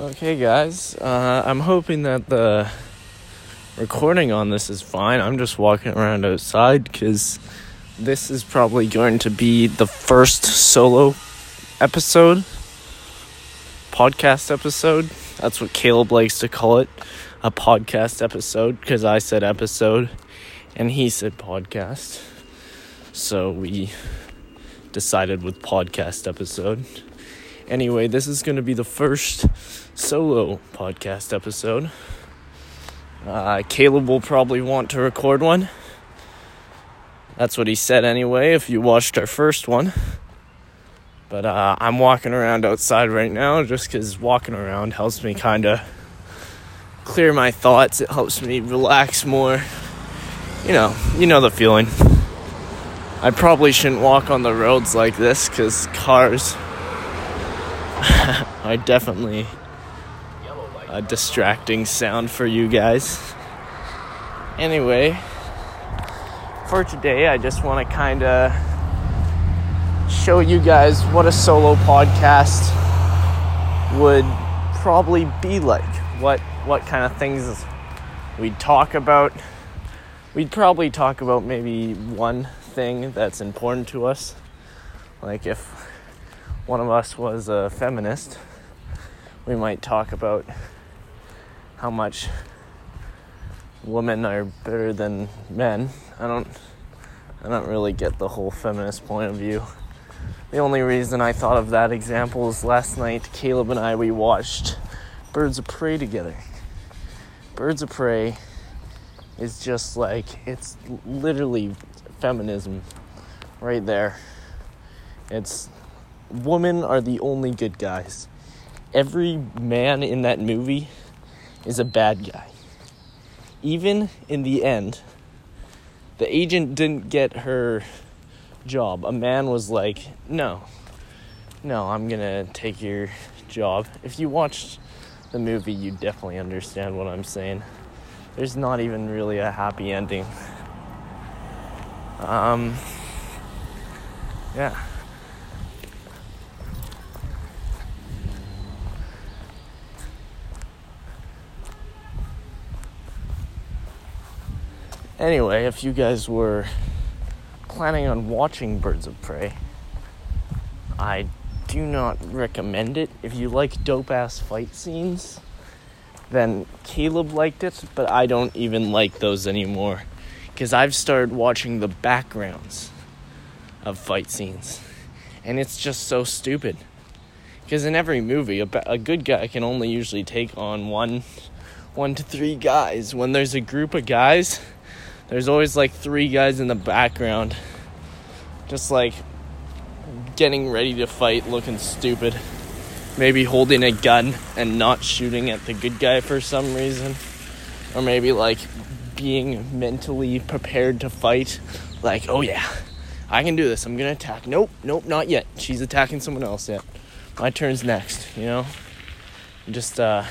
Okay, guys. Uh, I'm hoping that the recording on this is fine. I'm just walking around outside because this is probably going to be the first solo episode, podcast episode. That's what Caleb likes to call it a podcast episode because I said episode and he said podcast. So we decided with podcast episode. Anyway, this is going to be the first solo podcast episode. Uh, Caleb will probably want to record one. That's what he said anyway, if you watched our first one. But uh, I'm walking around outside right now just because walking around helps me kind of clear my thoughts. It helps me relax more. You know, you know the feeling. I probably shouldn't walk on the roads like this because cars are definitely a distracting sound for you guys. Anyway, for today, I just want to kind of show you guys what a solo podcast would probably be like. What what kind of things we'd talk about. We'd probably talk about maybe one thing that's important to us. Like if one of us was a feminist, we might talk about how much women are better than men. I don't I don't really get the whole feminist point of view. The only reason I thought of that example is last night Caleb and I we watched Birds of Prey together. Birds of Prey is just like it's literally feminism right there. It's women are the only good guys. Every man in that movie is a bad guy. Even in the end, the agent didn't get her job. A man was like, No, no, I'm gonna take your job. If you watched the movie, you definitely understand what I'm saying. There's not even really a happy ending. Um, yeah. Anyway, if you guys were planning on watching Birds of Prey, I do not recommend it. If you like dope ass fight scenes, then Caleb liked it, but I don't even like those anymore. Because I've started watching the backgrounds of fight scenes, and it's just so stupid. Because in every movie, a, a good guy can only usually take on one, one to three guys. When there's a group of guys, there's always like three guys in the background, just like getting ready to fight, looking stupid. Maybe holding a gun and not shooting at the good guy for some reason. Or maybe like being mentally prepared to fight. Like, oh yeah, I can do this. I'm gonna attack. Nope, nope, not yet. She's attacking someone else yet. My turn's next, you know? Just, uh,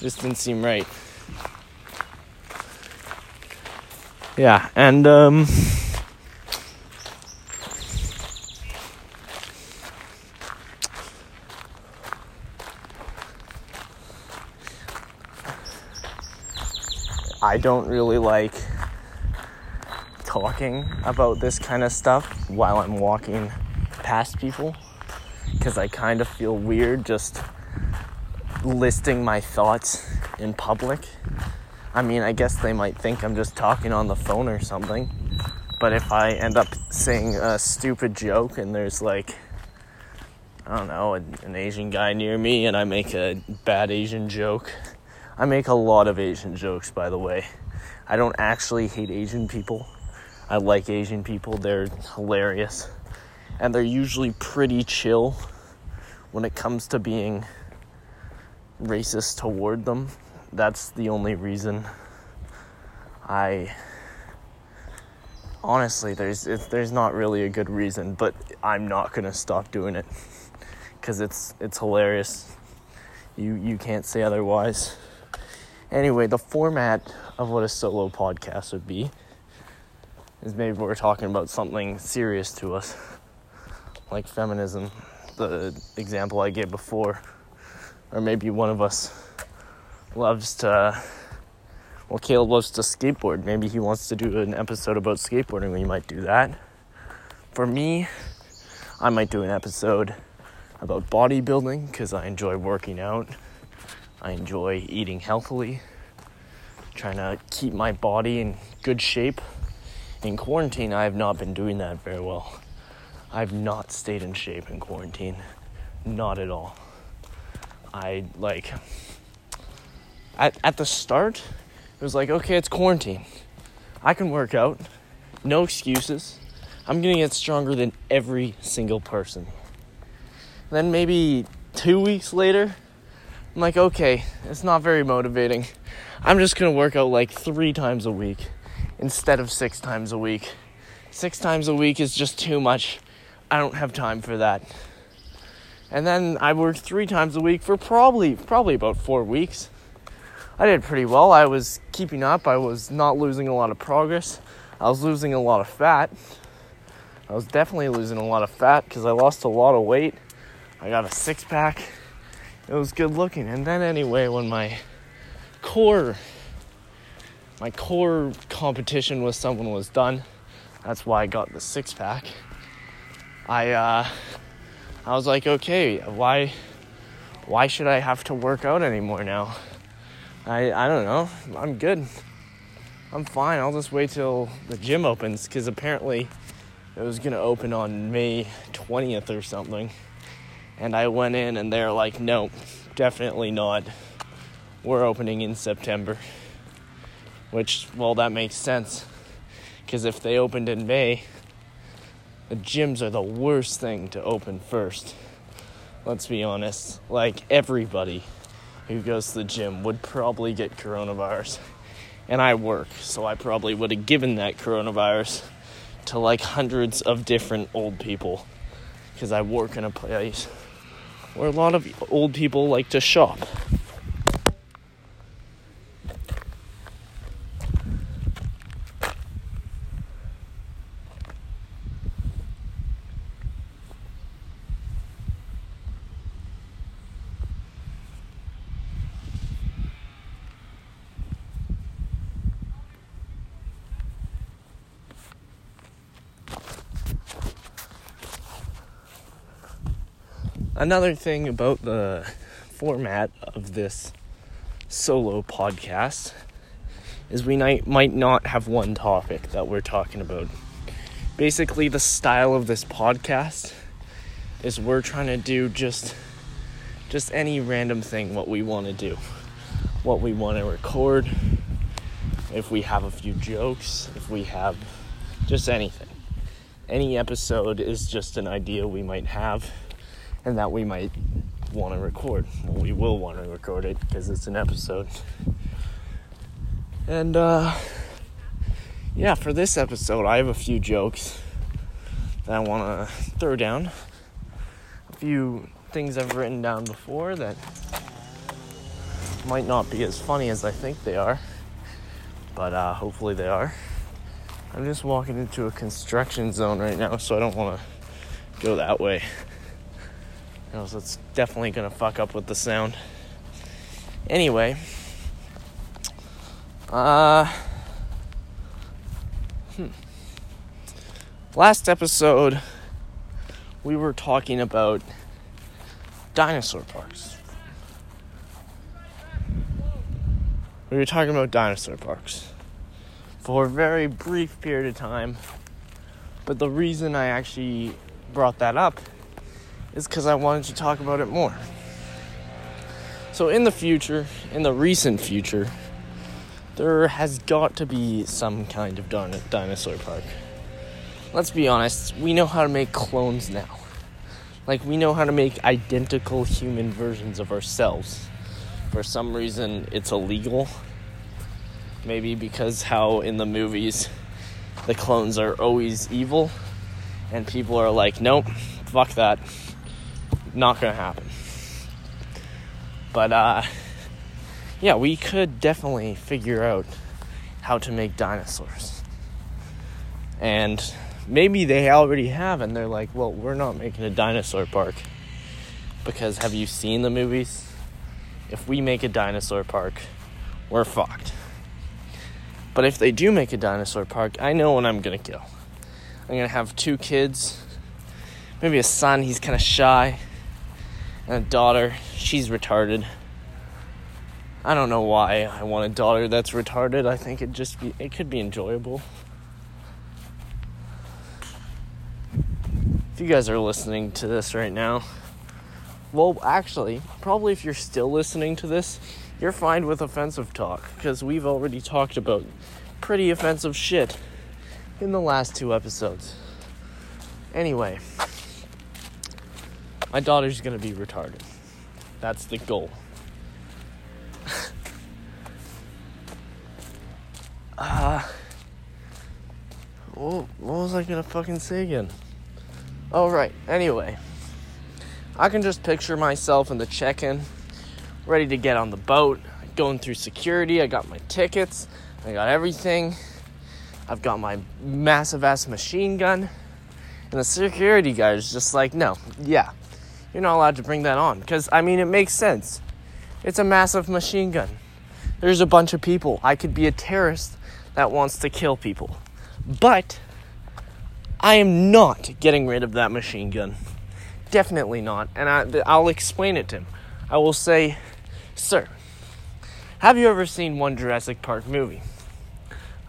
just didn't seem right. Yeah, and um, I don't really like talking about this kind of stuff while I'm walking past people because I kind of feel weird just listing my thoughts in public. I mean, I guess they might think I'm just talking on the phone or something. But if I end up saying a stupid joke and there's like, I don't know, an Asian guy near me and I make a bad Asian joke. I make a lot of Asian jokes, by the way. I don't actually hate Asian people. I like Asian people, they're hilarious. And they're usually pretty chill when it comes to being racist toward them that's the only reason I honestly there's there's not really a good reason, but I'm not gonna stop doing it because it's it's hilarious. You you can't say otherwise. Anyway, the format of what a solo podcast would be is maybe we're talking about something serious to us, like feminism, the example I gave before. or maybe one of us loves to. Well, Caleb loves to skateboard. Maybe he wants to do an episode about skateboarding. We might do that. For me, I might do an episode about bodybuilding because I enjoy working out. I enjoy eating healthily, trying to keep my body in good shape. In quarantine, I have not been doing that very well. I've not stayed in shape in quarantine. Not at all. I like at at the start, it was like, okay, it's quarantine. I can work out. No excuses. I'm gonna get stronger than every single person. Then maybe two weeks later, I'm like, okay, it's not very motivating. I'm just gonna work out like three times a week instead of six times a week. Six times a week is just too much. I don't have time for that. And then I worked three times a week for probably probably about four weeks. I did pretty well. I was keeping up. I was not losing a lot of progress. I was losing a lot of fat. I was definitely losing a lot of fat because I lost a lot of weight. I got a six pack. It was good looking. And then anyway, when my core my core competition with someone was done, that's why I got the six pack. I uh I was like, okay, why why should I have to work out anymore now? I I don't know. I'm good. I'm fine. I'll just wait till the gym opens because apparently it was gonna open on May 20th or something. And I went in and they're like, no, definitely not. We're opening in September. Which, well, that makes sense. Because if they opened in May, the gyms are the worst thing to open first. Let's be honest. Like, everybody who goes to the gym would probably get coronavirus. And I work, so I probably would have given that coronavirus to like hundreds of different old people because I work in a place where a lot of old people like to shop. Another thing about the format of this solo podcast is we might, not have one topic that we're talking about. Basically, the style of this podcast is we're trying to do just just any random thing what we want to do. What we want to record, if we have a few jokes, if we have just anything. Any episode is just an idea we might have and that we might want to record. Well, we will want to record it because it's an episode. And uh, yeah, for this episode, I have a few jokes that I want to throw down. A few things I've written down before that might not be as funny as I think they are, but uh, hopefully they are. I'm just walking into a construction zone right now, so I don't want to go that way. So it's definitely gonna fuck up with the sound. Anyway, uh, hmm. last episode we were talking about dinosaur parks. We were talking about dinosaur parks for a very brief period of time. But the reason I actually brought that up is because I wanted to talk about it more. So, in the future, in the recent future, there has got to be some kind of dinosaur park. Let's be honest, we know how to make clones now. Like, we know how to make identical human versions of ourselves. For some reason, it's illegal. Maybe because how in the movies the clones are always evil, and people are like, nope, fuck that not gonna happen. But uh, yeah, we could definitely figure out how to make dinosaurs. And maybe they already have, and they're like, well, we're not making a dinosaur park. Because have you seen the movies? if we make a dinosaur park, we're fucked. But if they do make a dinosaur park, I know what I'm gonna kill. I'm gonna have two kids, maybe a son, he's kind of shy, and a daughter, she's retarded. I don't know why I want a daughter that's retarded. I think it just be it could be enjoyable. If you guys are listening to this right now, well, actually, probably if you're still listening to this, you're fine with offensive talk because we've already talked about pretty offensive shit in the last two episodes. Anyway, my daughter's gonna be retarded. That's the goal. uh, what was I gonna fucking say again? Oh, right. Anyway, I can just picture myself in the check in, ready to get on the boat, going through security. I got my tickets, I got everything. I've got my massive ass machine gun. And the security guy is just like, no, yeah, you're not allowed to bring that on. Because, I mean, it makes sense. It's a massive machine gun. There's a bunch of people. I could be a terrorist that wants to kill people. But I am not getting rid of that machine gun. Definitely not. And I, I'll explain it to him. I will say, Sir, have you ever seen one Jurassic Park movie?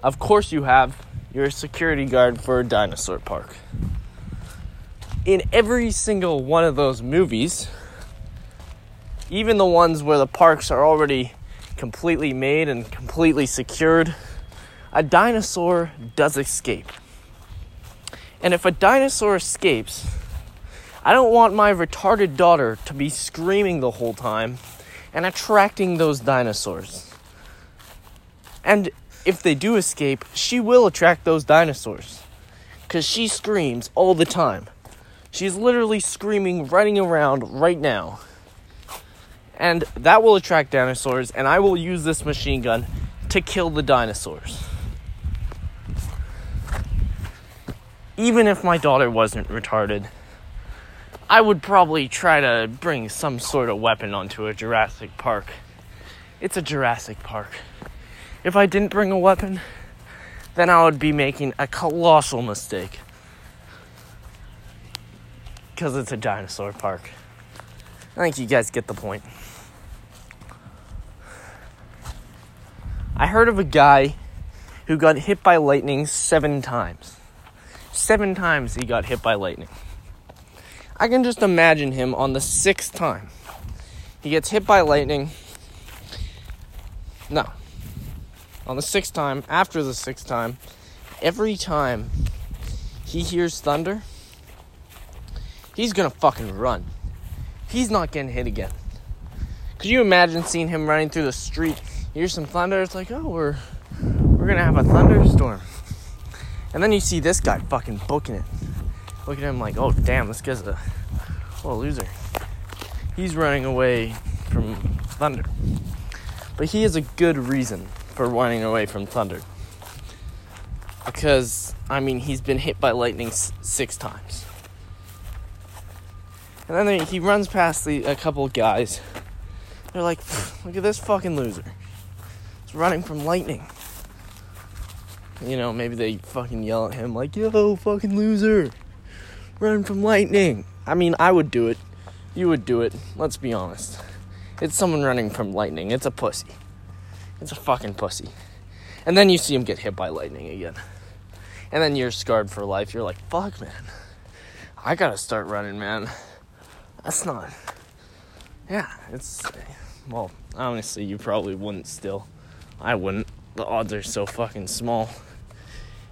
Of course you have. You're a security guard for a dinosaur park. In every single one of those movies, even the ones where the parks are already completely made and completely secured, a dinosaur does escape. And if a dinosaur escapes, I don't want my retarded daughter to be screaming the whole time and attracting those dinosaurs. And if they do escape, she will attract those dinosaurs. Because she screams all the time. She's literally screaming, running around right now. And that will attract dinosaurs, and I will use this machine gun to kill the dinosaurs. Even if my daughter wasn't retarded, I would probably try to bring some sort of weapon onto a Jurassic Park. It's a Jurassic Park. If I didn't bring a weapon, then I would be making a colossal mistake. Because it's a dinosaur park. I think you guys get the point. I heard of a guy who got hit by lightning seven times. Seven times he got hit by lightning. I can just imagine him on the sixth time. He gets hit by lightning. No. On the sixth time, after the sixth time, every time he hears thunder, he's gonna fucking run. He's not getting hit again. Could you imagine seeing him running through the street, hear some thunder, it's like, oh, we're we're gonna have a thunderstorm. And then you see this guy fucking booking it. Look at him like, oh damn, this guy's a, what a loser. He's running away from thunder. But he has a good reason for running away from thunder. Because, I mean, he's been hit by lightning s- six times. And then he runs past the, a couple of guys. They're like, look at this fucking loser. He's running from lightning. You know, maybe they fucking yell at him like, yo, fucking loser run from lightning. I mean, I would do it. You would do it. Let's be honest. It's someone running from lightning. It's a pussy. It's a fucking pussy. And then you see him get hit by lightning again. And then you're scarred for life. You're like, fuck, man. I gotta start running, man. That's not. Yeah, it's. Well, honestly, you probably wouldn't still. I wouldn't. The odds are so fucking small.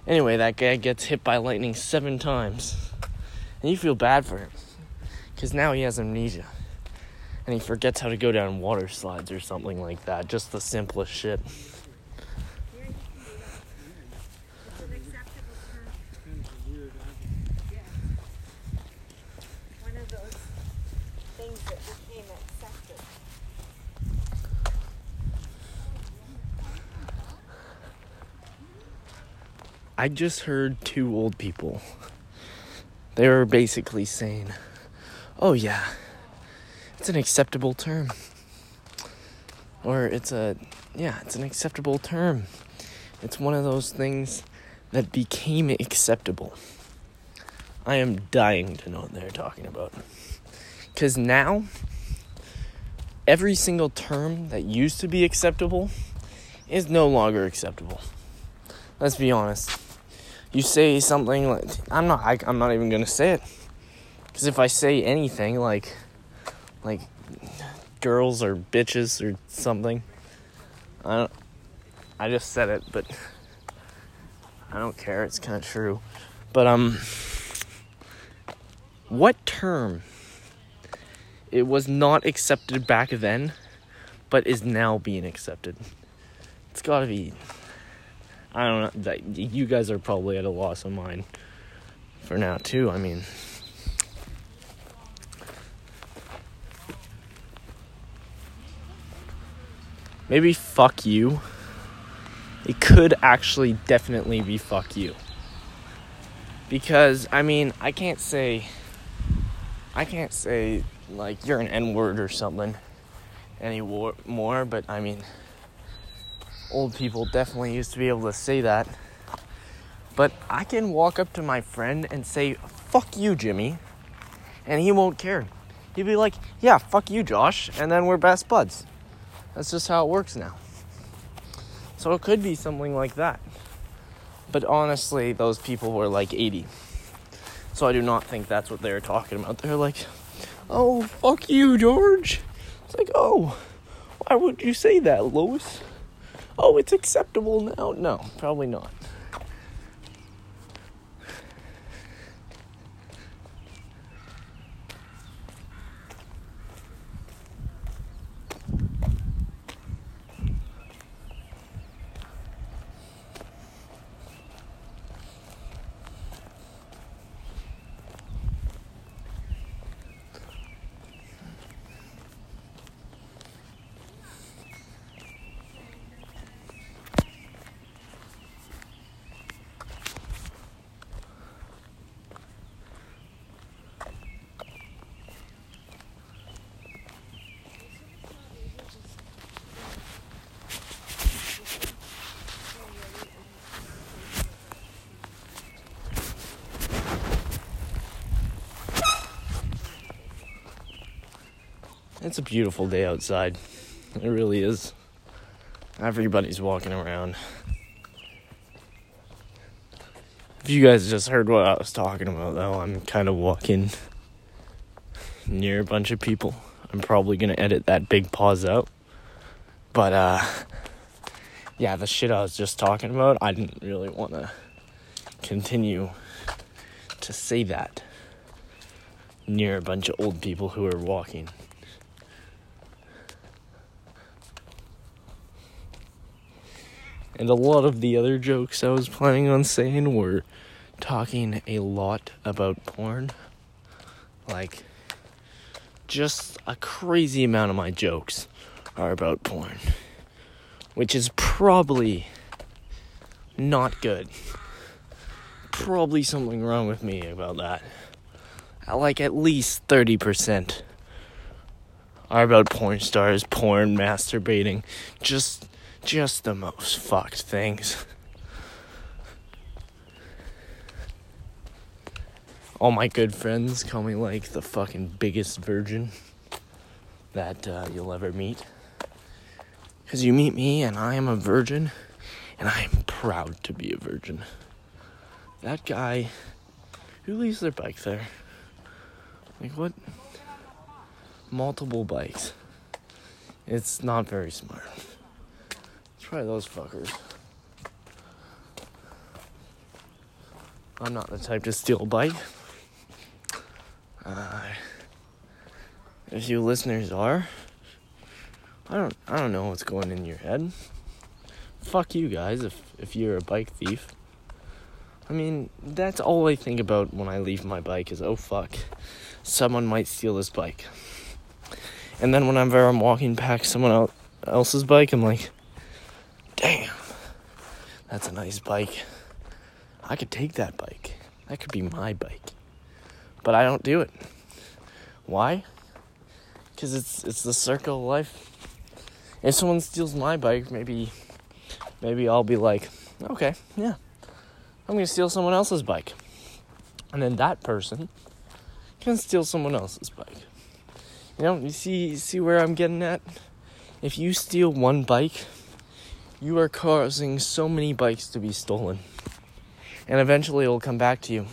Anyway, that guy gets hit by lightning seven times. And you feel bad for him. Because now he has amnesia. And he forgets how to go down water slides or something like that. Just the simplest shit. I just heard two old people they were basically saying, oh, yeah, it's an acceptable term. or it's a yeah, it's an acceptable term. It's one of those things that became acceptable. I am dying to know what they're talking about. Cuz now every single term that used to be acceptable is no longer acceptable. Let's be honest. You say something like I'm not I, I'm not even to say it. Cuz if I say anything like like girls or bitches or something. I don't I just said it, but I don't care. It's kind of true. But um what term it was not accepted back then but is now being accepted? It's got to be I don't know. You guys are probably at a loss of mind for now too. I mean, Maybe fuck you. It could actually definitely be fuck you. Because, I mean, I can't say. I can't say, like, you're an N word or something anymore, but I mean, old people definitely used to be able to say that. But I can walk up to my friend and say, fuck you, Jimmy, and he won't care. He'd be like, yeah, fuck you, Josh, and then we're best buds. That's just how it works now. So it could be something like that. But honestly, those people were like 80. So I do not think that's what they're talking about. They're like, oh, fuck you, George. It's like, oh, why would you say that, Lois? Oh, it's acceptable now. No, probably not. It's a beautiful day outside. It really is. Everybody's walking around. If you guys just heard what I was talking about, though, I'm kind of walking near a bunch of people. I'm probably gonna edit that big pause out. But, uh, yeah, the shit I was just talking about, I didn't really want to continue to say that near a bunch of old people who are walking. And a lot of the other jokes I was planning on saying were talking a lot about porn. Like, just a crazy amount of my jokes are about porn. Which is probably not good. Probably something wrong with me about that. Like, at least 30% are about porn stars, porn, masturbating, just just the most fucked things. All my good friends call me like the fucking biggest virgin that uh, you'll ever meet. Because you meet me and I am a virgin, and I am proud to be a virgin. That guy who leaves their bike there? Like, what? Multiple bikes. It's not very smart. Try those fuckers. I'm not the type to steal a bike. Uh, if you listeners are, I don't I don't know what's going in your head. Fuck you guys if if you're a bike thief. I mean, that's all I think about when I leave my bike is oh fuck, someone might steal this bike. And then whenever I'm walking past someone else's bike, I'm like, that's a nice bike. I could take that bike. That could be my bike. But I don't do it. Why? Because it's it's the circle of life. If someone steals my bike, maybe maybe I'll be like, okay, yeah, I'm gonna steal someone else's bike. And then that person can steal someone else's bike. You know, you see see where I'm getting at? If you steal one bike, you are causing so many bikes to be stolen. And eventually it'll come back to you.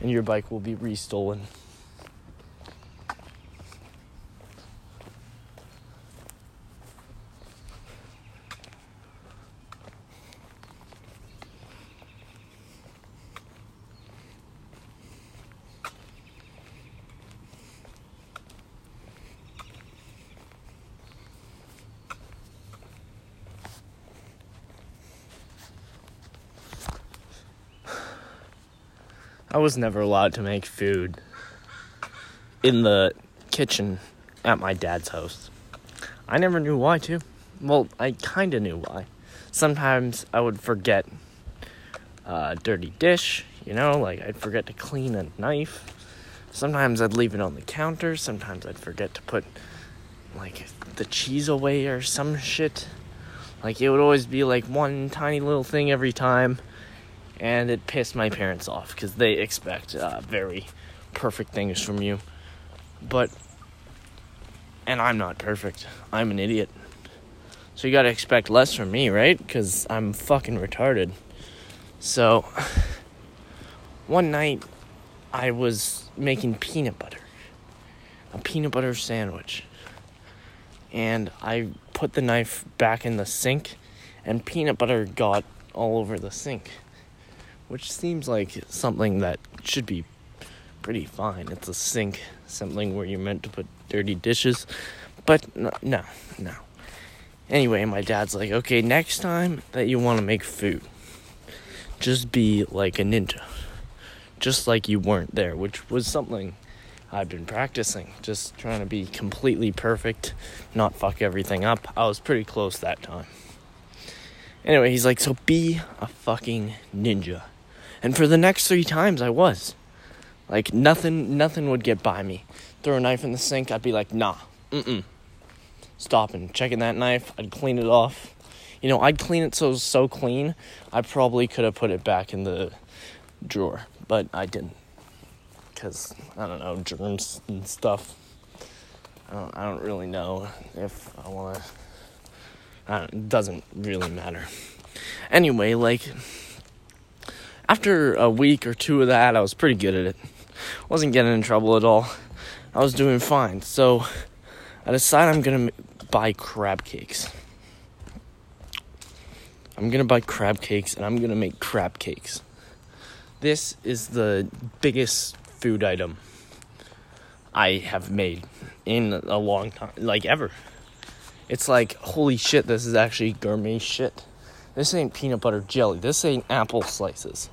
And your bike will be restolen. I was never allowed to make food in the kitchen at my dad's house. I never knew why, too. Well, I kind of knew why. Sometimes I would forget a dirty dish, you know, like I'd forget to clean a knife. Sometimes I'd leave it on the counter. Sometimes I'd forget to put, like, the cheese away or some shit. Like, it would always be like one tiny little thing every time and it pissed my parents off because they expect uh, very perfect things from you. But, and I'm not perfect. I'm an idiot. So you gotta expect less from me, right? Because I'm fucking retarded. So, one night I was making peanut butter, a peanut butter sandwich. And I put the knife back in the sink, and peanut butter got all over the sink which seems like something that should be pretty fine. It's a sink, something where you're meant to put dirty dishes. But no, no, no. Anyway, my dad's like, okay, next time that you want to make food, just be like a ninja. Just like you weren't there, which was something I've been practicing. Just trying to be completely perfect, not fuck everything up. I was pretty close that time. Anyway, he's like, so be a fucking ninja. And for the next three times, I was. Like, nothing, nothing would get by me. Throw a knife in the sink, I'd be like, nah, mm-mm. Stopping, checking that knife, I'd clean it off. You know, I'd clean it so so clean, I probably could have put it back in the drawer, but I didn't. Because, I don't know, germs and stuff. I don't, I don't really know if I want to. It doesn't really matter. Anyway, like after a week or two of that, I was pretty good at it. Wasn't getting in trouble at all. I was doing fine. So I decided I'm gonna buy crab cakes. I'm gonna buy crab cakes and I'm gonna make crab cakes. This is the biggest food item I have made in a long time, like ever. It's like, holy shit, this is actually gourmet shit. This ain't peanut butter jelly. This ain't apple slices.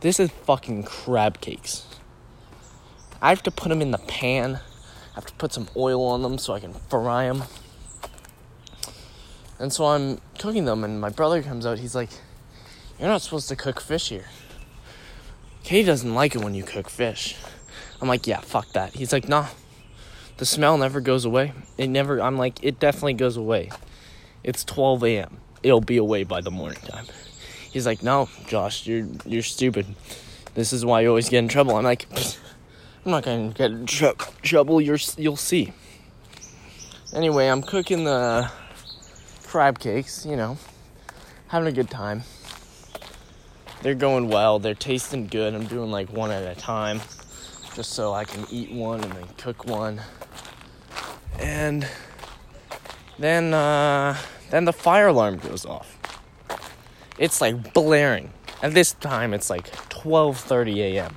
This is fucking crab cakes. I have to put them in the pan. I have to put some oil on them so I can fry them. And so I'm cooking them, and my brother comes out. He's like, You're not supposed to cook fish here. Katie doesn't like it when you cook fish. I'm like, Yeah, fuck that. He's like, Nah, the smell never goes away. It never, I'm like, It definitely goes away. It's 12 a.m it'll be away by the morning time. He's like, no, Josh, you're you're stupid. This is why you always get in trouble. I'm like, I'm not gonna get in tr- trouble. You're you'll see. Anyway, I'm cooking the crab cakes. You know, having a good time. They're going well. They're tasting good. I'm doing like one at a time, just so I can eat one and then cook one. And then. uh then the fire alarm goes off. It's like blaring. At this time, it's like 12:30 a.m.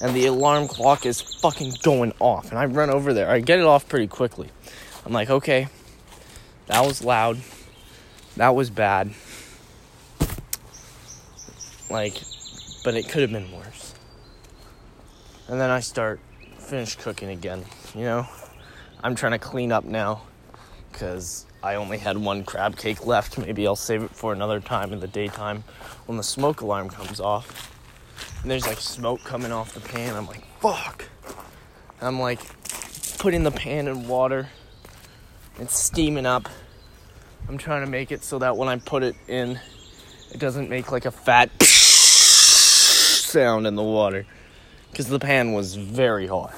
And the alarm clock is fucking going off. And I run over there. I get it off pretty quickly. I'm like, okay, that was loud. That was bad. Like, but it could have been worse. And then I start finish cooking again. You know, I'm trying to clean up now because I only had one crab cake left. Maybe I'll save it for another time in the daytime when the smoke alarm comes off. And there's like smoke coming off the pan. I'm like, fuck. And I'm like putting the pan in water. It's steaming up. I'm trying to make it so that when I put it in, it doesn't make like a fat sound in the water. Because the pan was very hot.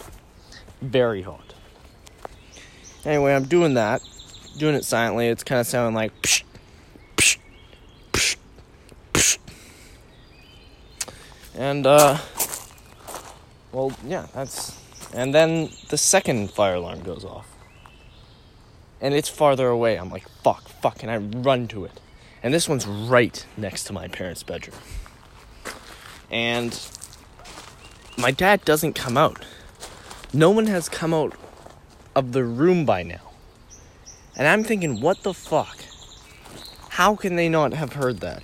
Very hot. Anyway, I'm doing that. Doing it silently. It's kind of sounding like. Psh, psh, psh. And, uh. Well, yeah, that's. And then the second fire alarm goes off. And it's farther away. I'm like, fuck, fuck. And I run to it. And this one's right next to my parents' bedroom. And my dad doesn't come out. No one has come out of the room by now. And I'm thinking, what the fuck? How can they not have heard that?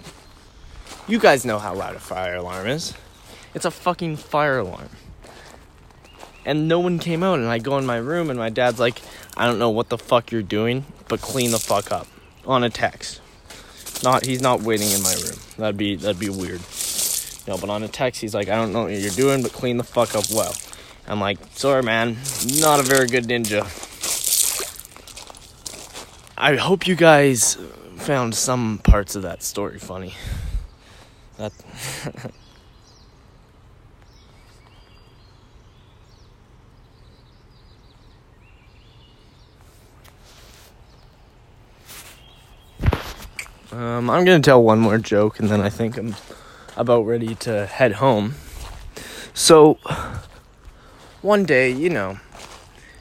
You guys know how loud a fire alarm is. It's a fucking fire alarm. And no one came out, and I go in my room, and my dad's like, I don't know what the fuck you're doing, but clean the fuck up. On a text. Not he's not waiting in my room. That'd be that'd be weird. No, but on a text, he's like, I don't know what you're doing, but clean the fuck up well. I'm like, sorry, man, not a very good ninja. I hope you guys found some parts of that story funny. That. um, I'm gonna tell one more joke, and then I think I'm about ready to head home. So, one day, you know,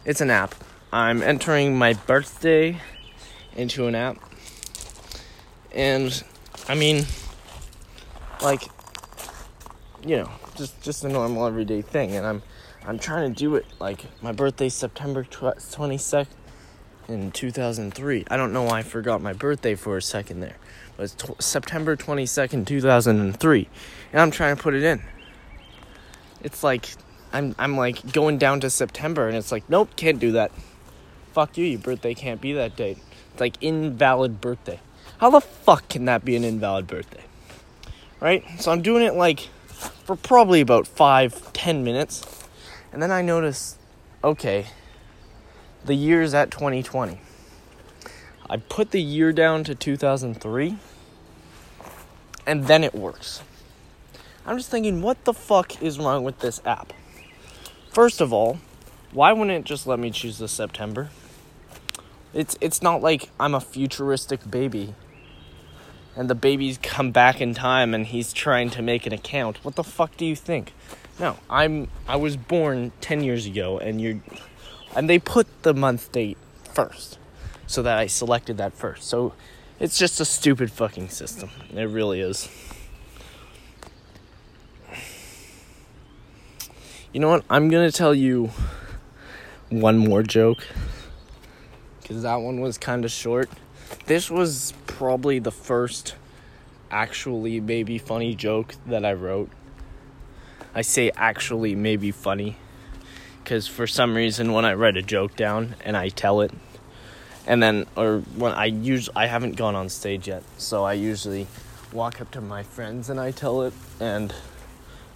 it's an app. I'm entering my birthday into an app. And I mean like you know, just just a normal everyday thing and I'm I'm trying to do it like my birthday September 22nd in 2003. I don't know why I forgot my birthday for a second there. But it's September 22nd, 2003. And I'm trying to put it in. It's like I'm I'm like going down to September and it's like, nope, can't do that. Fuck you, your birthday can't be that date. Like invalid birthday. How the fuck can that be an invalid birthday? Right? So I'm doing it like for probably about five, ten minutes. And then I notice, okay, the year's at 2020. I put the year down to 2003, and then it works. I'm just thinking, what the fuck is wrong with this app? First of all, why wouldn't it just let me choose the September? It's it's not like I'm a futuristic baby and the baby's come back in time and he's trying to make an account. What the fuck do you think? No, I'm I was born 10 years ago and you're and they put the month date first so that I selected that first. So it's just a stupid fucking system. It really is. You know what? I'm going to tell you one more joke because that one was kind of short. This was probably the first actually maybe funny joke that I wrote. I say actually maybe funny because for some reason when I write a joke down and I tell it, and then or when I use I haven't gone on stage yet, so I usually walk up to my friends and I tell it, and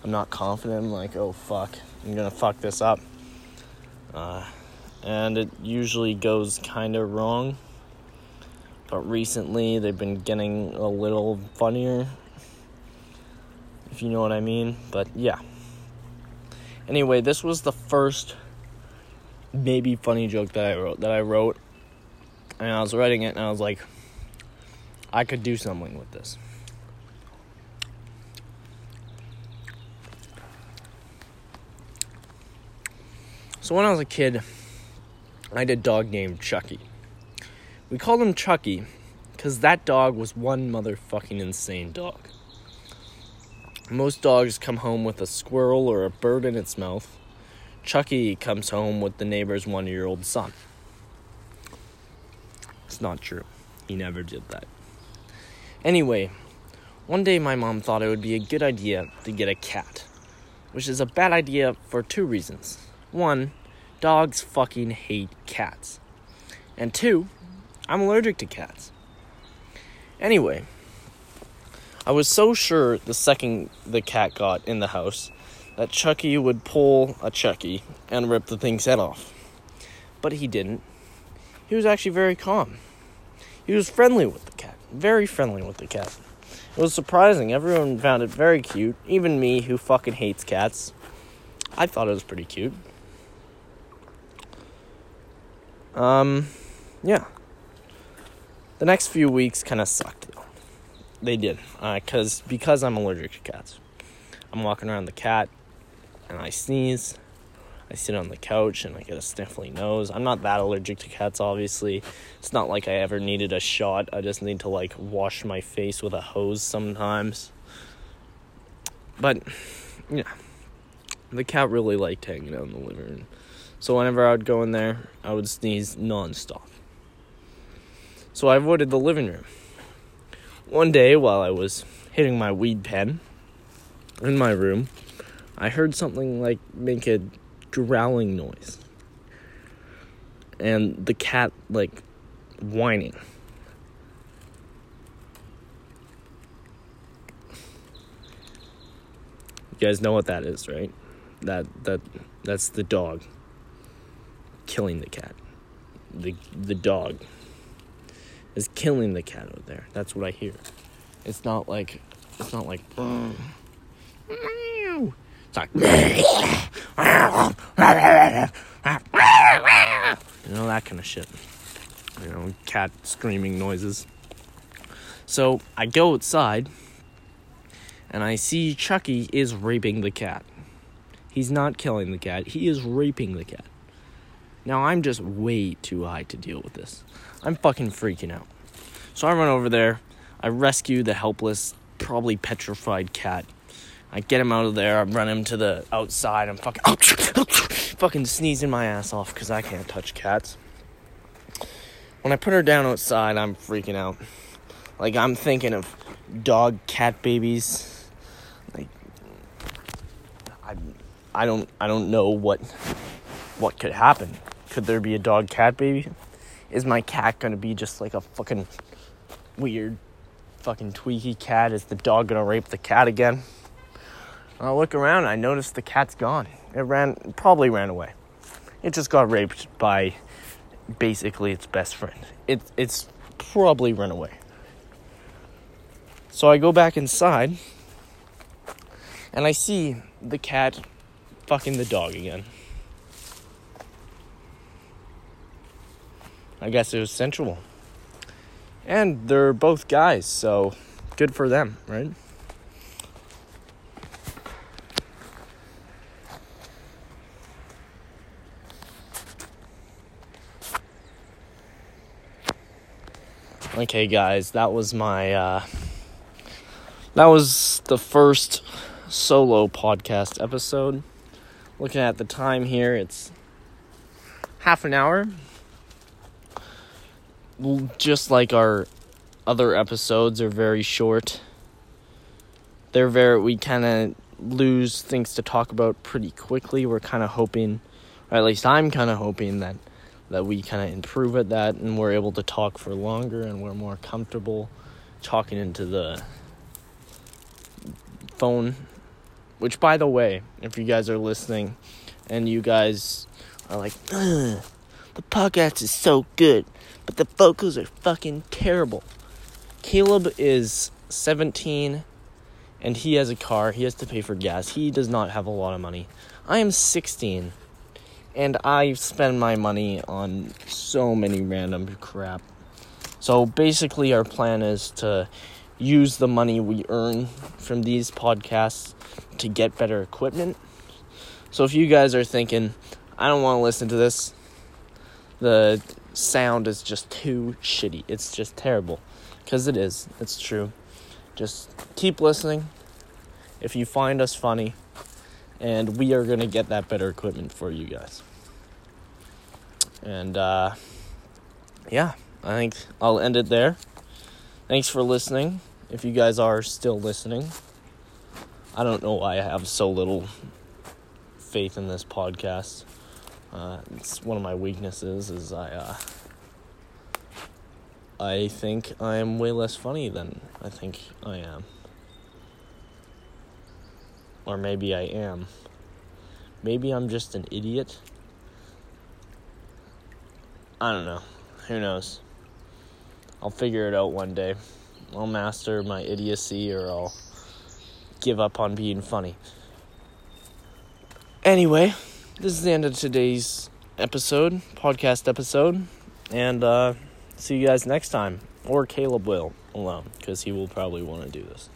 I'm not confident. I'm like, oh fuck, I'm gonna fuck this up. Uh, and it usually goes kind of wrong. But recently they've been getting a little funnier, if you know what I mean. But yeah. Anyway, this was the first maybe funny joke that I wrote that I wrote and I was writing it and I was like I could do something with this. So when I was a kid, I had a dog named Chucky. We called him Chucky because that dog was one motherfucking insane dog. Most dogs come home with a squirrel or a bird in its mouth. Chucky comes home with the neighbor's one year old son. It's not true. He never did that. Anyway, one day my mom thought it would be a good idea to get a cat, which is a bad idea for two reasons. One, dogs fucking hate cats. And two, I'm allergic to cats. Anyway, I was so sure the second the cat got in the house that Chucky would pull a Chucky and rip the thing's head off. But he didn't. He was actually very calm. He was friendly with the cat, very friendly with the cat. It was surprising. Everyone found it very cute, even me, who fucking hates cats. I thought it was pretty cute. Um, yeah. The next few weeks kind of sucked though. They did, uh, cause because I'm allergic to cats. I'm walking around the cat, and I sneeze. I sit on the couch and I get a sniffly nose. I'm not that allergic to cats, obviously. It's not like I ever needed a shot. I just need to like wash my face with a hose sometimes. But yeah, the cat really liked hanging out in the living room. So whenever I would go in there, I would sneeze nonstop. So I avoided the living room. One day, while I was hitting my weed pen in my room, I heard something like make a growling noise. And the cat, like, whining. You guys know what that is, right? That that that's the dog killing the cat. The the dog is killing the cat out there. That's what I hear. It's not like it's not like it's like you know that kind of shit. You know, cat screaming noises. So I go outside and I see Chucky is raping the cat. He's not killing the cat, he is raping the cat. Now I'm just way too high to deal with this. I'm fucking freaking out. So I run over there, I rescue the helpless, probably petrified cat. I get him out of there, I run him to the outside, I'm fucking fucking sneezing my ass off because I can't touch cats. When I put her down outside, I'm freaking out. Like I'm thinking of dog cat babies. Like I I don't I don't know what what could happen. Could there be a dog cat baby? Is my cat gonna be just like a fucking weird fucking tweaky cat? Is the dog gonna rape the cat again? I look around I notice the cat's gone. It ran probably ran away. It just got raped by basically its best friend. It it's probably run away. So I go back inside and I see the cat fucking the dog again. I guess it was sensual. And they're both guys, so good for them, right? Okay, guys, that was my uh that was the first solo podcast episode. Looking at the time here, it's half an hour just like our other episodes are very short. They're very we kind of lose things to talk about pretty quickly. We're kind of hoping, or at least I'm kind of hoping that that we kind of improve at that and we're able to talk for longer and we're more comfortable talking into the phone. Which, by the way, if you guys are listening and you guys are like, the podcast is so good but the vocals are fucking terrible. Caleb is 17 and he has a car. He has to pay for gas. He does not have a lot of money. I am 16 and I spend my money on so many random crap. So basically, our plan is to use the money we earn from these podcasts to get better equipment. So if you guys are thinking, I don't want to listen to this, the sound is just too shitty. It's just terrible. Because it is. It's true. Just keep listening. If you find us funny, and we are going to get that better equipment for you guys. And uh, yeah, I think I'll end it there. Thanks for listening. If you guys are still listening, I don't know why I have so little faith in this podcast. Uh, it's one of my weaknesses is I uh, I think I am way less funny than I think I am. Or maybe I am. Maybe I'm just an idiot. I don't know. Who knows? I'll figure it out one day. I'll master my idiocy or I'll give up on being funny. Anyway, this is the end of today's episode, podcast episode, and uh, see you guys next time. Or Caleb will alone, because he will probably want to do this.